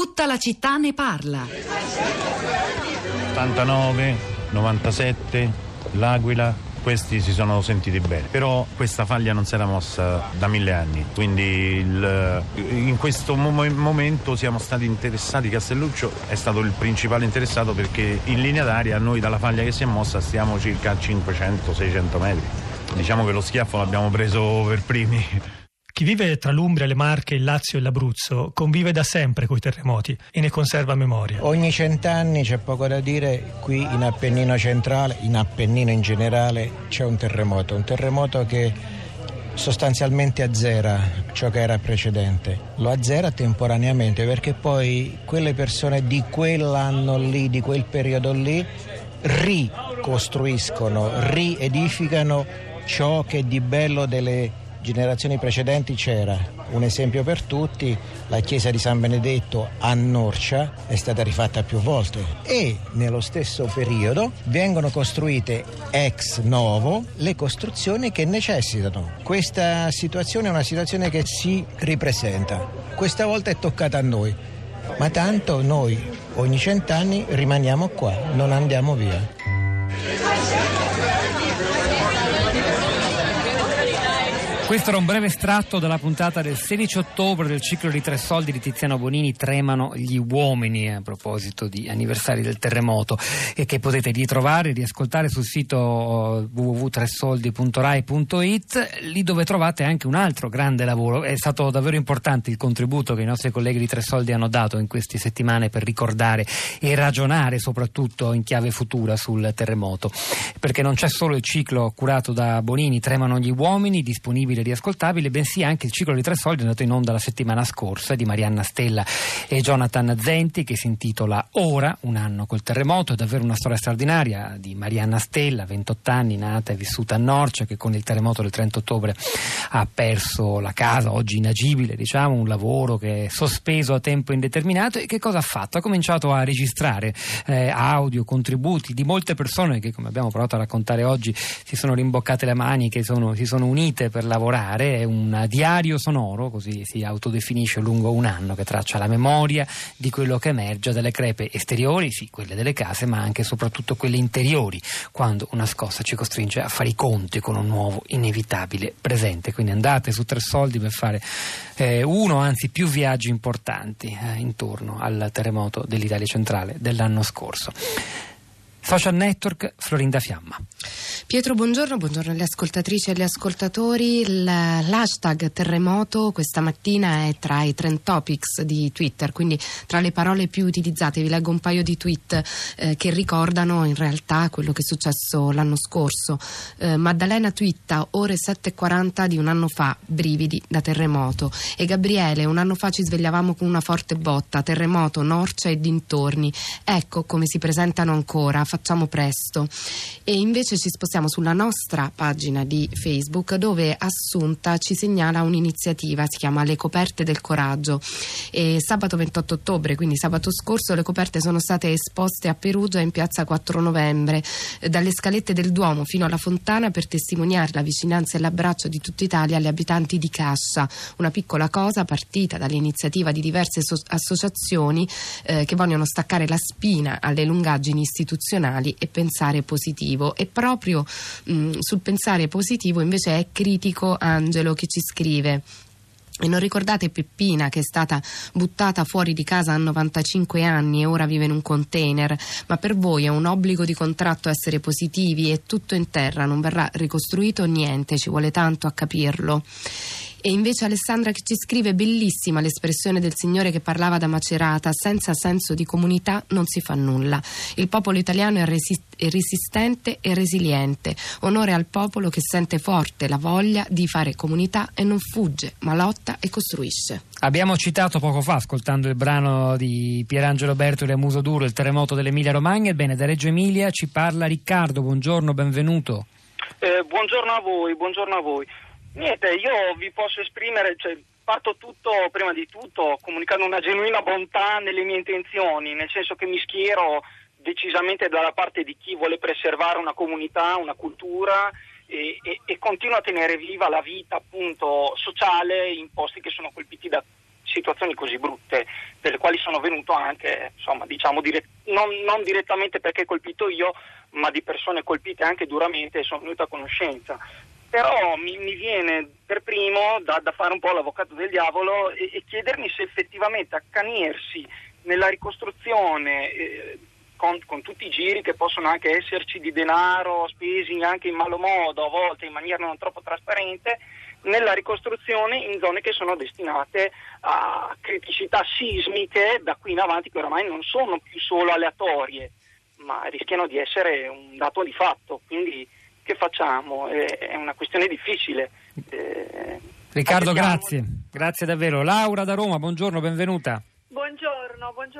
Tutta la città ne parla. 89, 97, l'Aquila, questi si sono sentiti bene. Però questa faglia non si era mossa da mille anni, quindi il, in questo mo- momento siamo stati interessati, Castelluccio è stato il principale interessato perché in linea d'aria noi dalla faglia che si è mossa stiamo circa a 500-600 metri. Diciamo che lo schiaffo l'abbiamo preso per primi. Chi vive tra l'Umbria, le Marche, il Lazio e l'Abruzzo convive da sempre con i terremoti e ne conserva memoria. Ogni cent'anni c'è poco da dire, qui in Appennino centrale, in Appennino in generale, c'è un terremoto, un terremoto che sostanzialmente azzera ciò che era precedente. Lo azzera temporaneamente perché poi quelle persone di quell'anno lì, di quel periodo lì, ricostruiscono, riedificano ciò che di bello delle generazioni precedenti c'era. Un esempio per tutti, la chiesa di San Benedetto a Norcia è stata rifatta più volte e nello stesso periodo vengono costruite ex novo le costruzioni che necessitano. Questa situazione è una situazione che si ripresenta. Questa volta è toccata a noi, ma tanto noi ogni cent'anni rimaniamo qua, non andiamo via. Questo era un breve estratto dalla puntata del 16 ottobre del ciclo di Tre Soldi di Tiziano Bonini, Tremano gli uomini, a proposito di anniversari del terremoto, e che potete ritrovare e riascoltare sul sito www.tresoldi.rai.it, lì dove trovate anche un altro grande lavoro. È stato davvero importante il contributo che i nostri colleghi di Tre Soldi hanno dato in queste settimane per ricordare e ragionare soprattutto in chiave futura sul terremoto, perché non c'è solo il ciclo curato da Bonini, Tremano gli uomini, disponibile fruibile riascoltabile, bensì anche il ciclo di tre soldi andato in onda la settimana scorsa di Marianna Stella e Jonathan Zenti che si intitola Ora, un anno col terremoto, è davvero una storia straordinaria di Marianna Stella, 28 anni, nata e vissuta a Norcia, che con il terremoto del 30 ottobre ha perso la casa, oggi inagibile, diciamo, un lavoro che è sospeso a tempo indeterminato e che cosa ha fatto? Ha cominciato a registrare eh, audio, contributi di molte persone che, come abbiamo provato a raccontare oggi, si sono rimboccate le mani, che sono, si sono unite per lavorare lavorare, è un diario sonoro, così si autodefinisce lungo un anno, che traccia la memoria di quello che emerge dalle crepe esteriori, sì, quelle delle case, ma anche e soprattutto quelle interiori, quando una scossa ci costringe a fare i conti con un nuovo inevitabile presente. Quindi andate su tre soldi per fare eh, uno, anzi più viaggi importanti eh, intorno al terremoto dell'Italia centrale dell'anno scorso. Social Network Florinda Fiamma. Pietro, buongiorno, buongiorno alle ascoltatrici e agli ascoltatori. L'hashtag terremoto questa mattina è tra i trend topics di Twitter, quindi tra le parole più utilizzate. Vi leggo un paio di tweet eh, che ricordano in realtà quello che è successo l'anno scorso. Eh, Maddalena twitta ore 7.40 di un anno fa, brividi da terremoto. E Gabriele, un anno fa ci svegliavamo con una forte botta, terremoto, Norcia e dintorni. Ecco come si presentano ancora facciamo presto. E invece ci spostiamo sulla nostra pagina di Facebook dove Assunta ci segnala un'iniziativa, si chiama Le coperte del coraggio. E sabato 28 ottobre, quindi sabato scorso, le coperte sono state esposte a Perugia in piazza 4 novembre, dalle scalette del Duomo fino alla fontana per testimoniare la vicinanza e l'abbraccio di tutta Italia agli abitanti di Cascia. Una piccola cosa partita dall'iniziativa di diverse so- associazioni eh, che vogliono staccare la spina alle lungaggini istituzionali razionali e pensare positivo. E proprio mh, sul pensare positivo invece è critico Angelo che ci scrive. E non ricordate Peppina che è stata buttata fuori di casa a 95 anni e ora vive in un container, ma per voi è un obbligo di contratto essere positivi e tutto in terra, non verrà ricostruito niente, ci vuole tanto a capirlo. E invece Alessandra che ci scrive bellissima l'espressione del Signore che parlava da Macerata, senza senso di comunità non si fa nulla. Il popolo italiano è, resi- è resistente e resiliente. Onore al popolo che sente forte la voglia di fare comunità e non fugge, ma lotta e costruisce. Abbiamo citato poco fa, ascoltando il brano di Pierangelo Bertoli a Muso Duro, il terremoto dell'Emilia Romagna. Ebbene, da Reggio Emilia ci parla Riccardo. Buongiorno, benvenuto. Eh, buongiorno a voi, buongiorno a voi. Niente, io vi posso esprimere, cioè, parto tutto, prima di tutto, comunicando una genuina bontà nelle mie intenzioni, nel senso che mi schiero decisamente dalla parte di chi vuole preservare una comunità, una cultura e, e, e continua a tenere viva la vita appunto sociale in posti che sono colpiti da situazioni così brutte, delle quali sono venuto anche, insomma, diciamo, dire, non, non, direttamente perché colpito io, ma di persone colpite anche duramente e sono venuto a conoscenza. Però mi, mi viene per primo da, da, fare un po' l'avvocato del diavolo e, e chiedermi se effettivamente accanirsi nella ricostruzione eh, con, con, tutti i giri che possono anche esserci di denaro spesi anche in malo modo, a volte in maniera non troppo trasparente, nella ricostruzione in zone che sono destinate a criticità sismiche da qui in avanti che oramai non sono più solo aleatorie, ma rischiano di essere un dato di fatto. Quindi che facciamo? È una questione difficile. Eh, Riccardo, grazie, grazie davvero. Laura da Roma, buongiorno, benvenuta.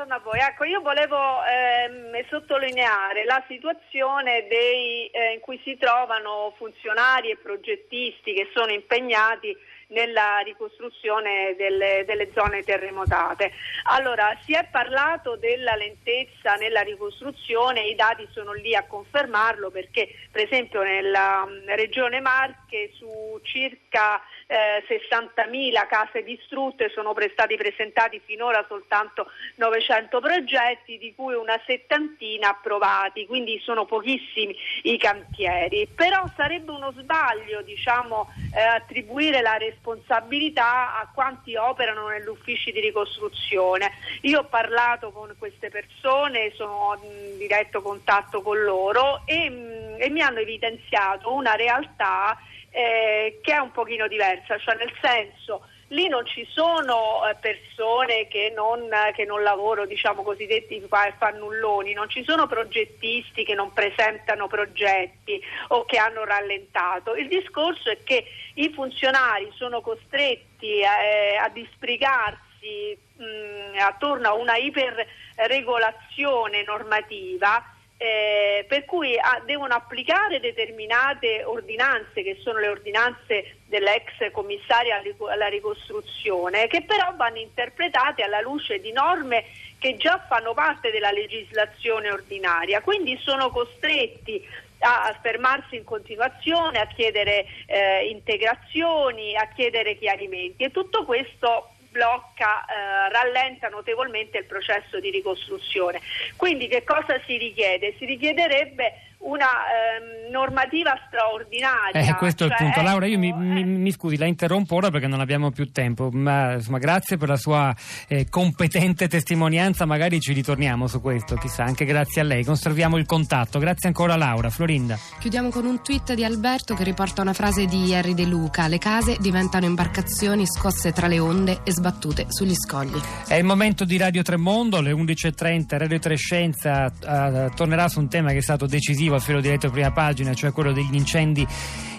Buongiorno, a voi. Ecco, io volevo ehm, sottolineare la situazione dei, eh, in cui si trovano funzionari e progettisti che sono impegnati nella ricostruzione delle, delle, zone terremotate. Allora, si è parlato della lentezza nella ricostruzione, i dati sono lì a confermarlo perché per esempio nella mm, regione Marche su circa eh, 60.000 case distrutte sono stati presentati finora soltanto 900 progetti, di cui una settantina approvati, quindi sono pochissimi i cantieri. Però sarebbe uno sbaglio diciamo, eh, attribuire la responsabilità a quanti operano negli uffici di ricostruzione. Io ho parlato con queste persone, sono in diretto contatto con loro e, mm, e mi hanno evidenziato una realtà eh, che è un pochino diversa, cioè nel senso lì non ci sono eh, persone che non, che non lavorano, diciamo cosiddetti fannulloni, non ci sono progettisti che non presentano progetti o che hanno rallentato. Il discorso è che i funzionari sono costretti eh, a disbrigarsi mh, attorno a una iperregolazione normativa eh, per cui ah, devono applicare determinate ordinanze che sono le ordinanze dell'ex commissaria alla ricostruzione che però vanno interpretate alla luce di norme che già fanno parte della legislazione ordinaria. Quindi sono costretti a fermarsi in continuazione, a chiedere eh, integrazioni, a chiedere chiarimenti. E tutto questo blocca, eh, rallenta notevolmente il processo di ricostruzione. Quindi che cosa si richiede? Si richiederebbe una ehm, normativa straordinaria. Eh, questo cioè, è il punto. Ecco, Laura, io mi, mi, mi, scusi, la interrompo ora perché non abbiamo più tempo, ma insomma, grazie per la sua eh, competente testimonianza, magari ci ritorniamo su questo, chissà, anche grazie a lei. Conserviamo il contatto. Grazie ancora Laura. Florinda. Chiudiamo con un tweet di Alberto che riporta una frase di Harry De Luca: Le case diventano imbarcazioni scosse tra le onde e sbattute sugli scogli. È il momento di Radio Tremondo, alle 11.30, Radio Trescenza uh, tornerà su un tema che è stato decisivo filo diretto prima pagina, cioè quello degli incendi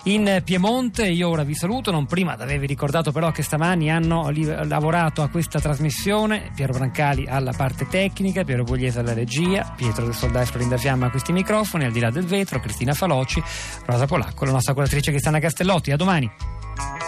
in Piemonte. Io ora vi saluto, non prima di avervi ricordato però che stamani hanno lavorato a questa trasmissione Piero Brancali alla parte tecnica, Piero Pugliese alla regia, Pietro del Soldai Florinda Fiamma a questi microfoni, al di là del vetro, Cristina Faloci, Rosa Polacco, la nostra curatrice Cristiana Castellotti. A domani.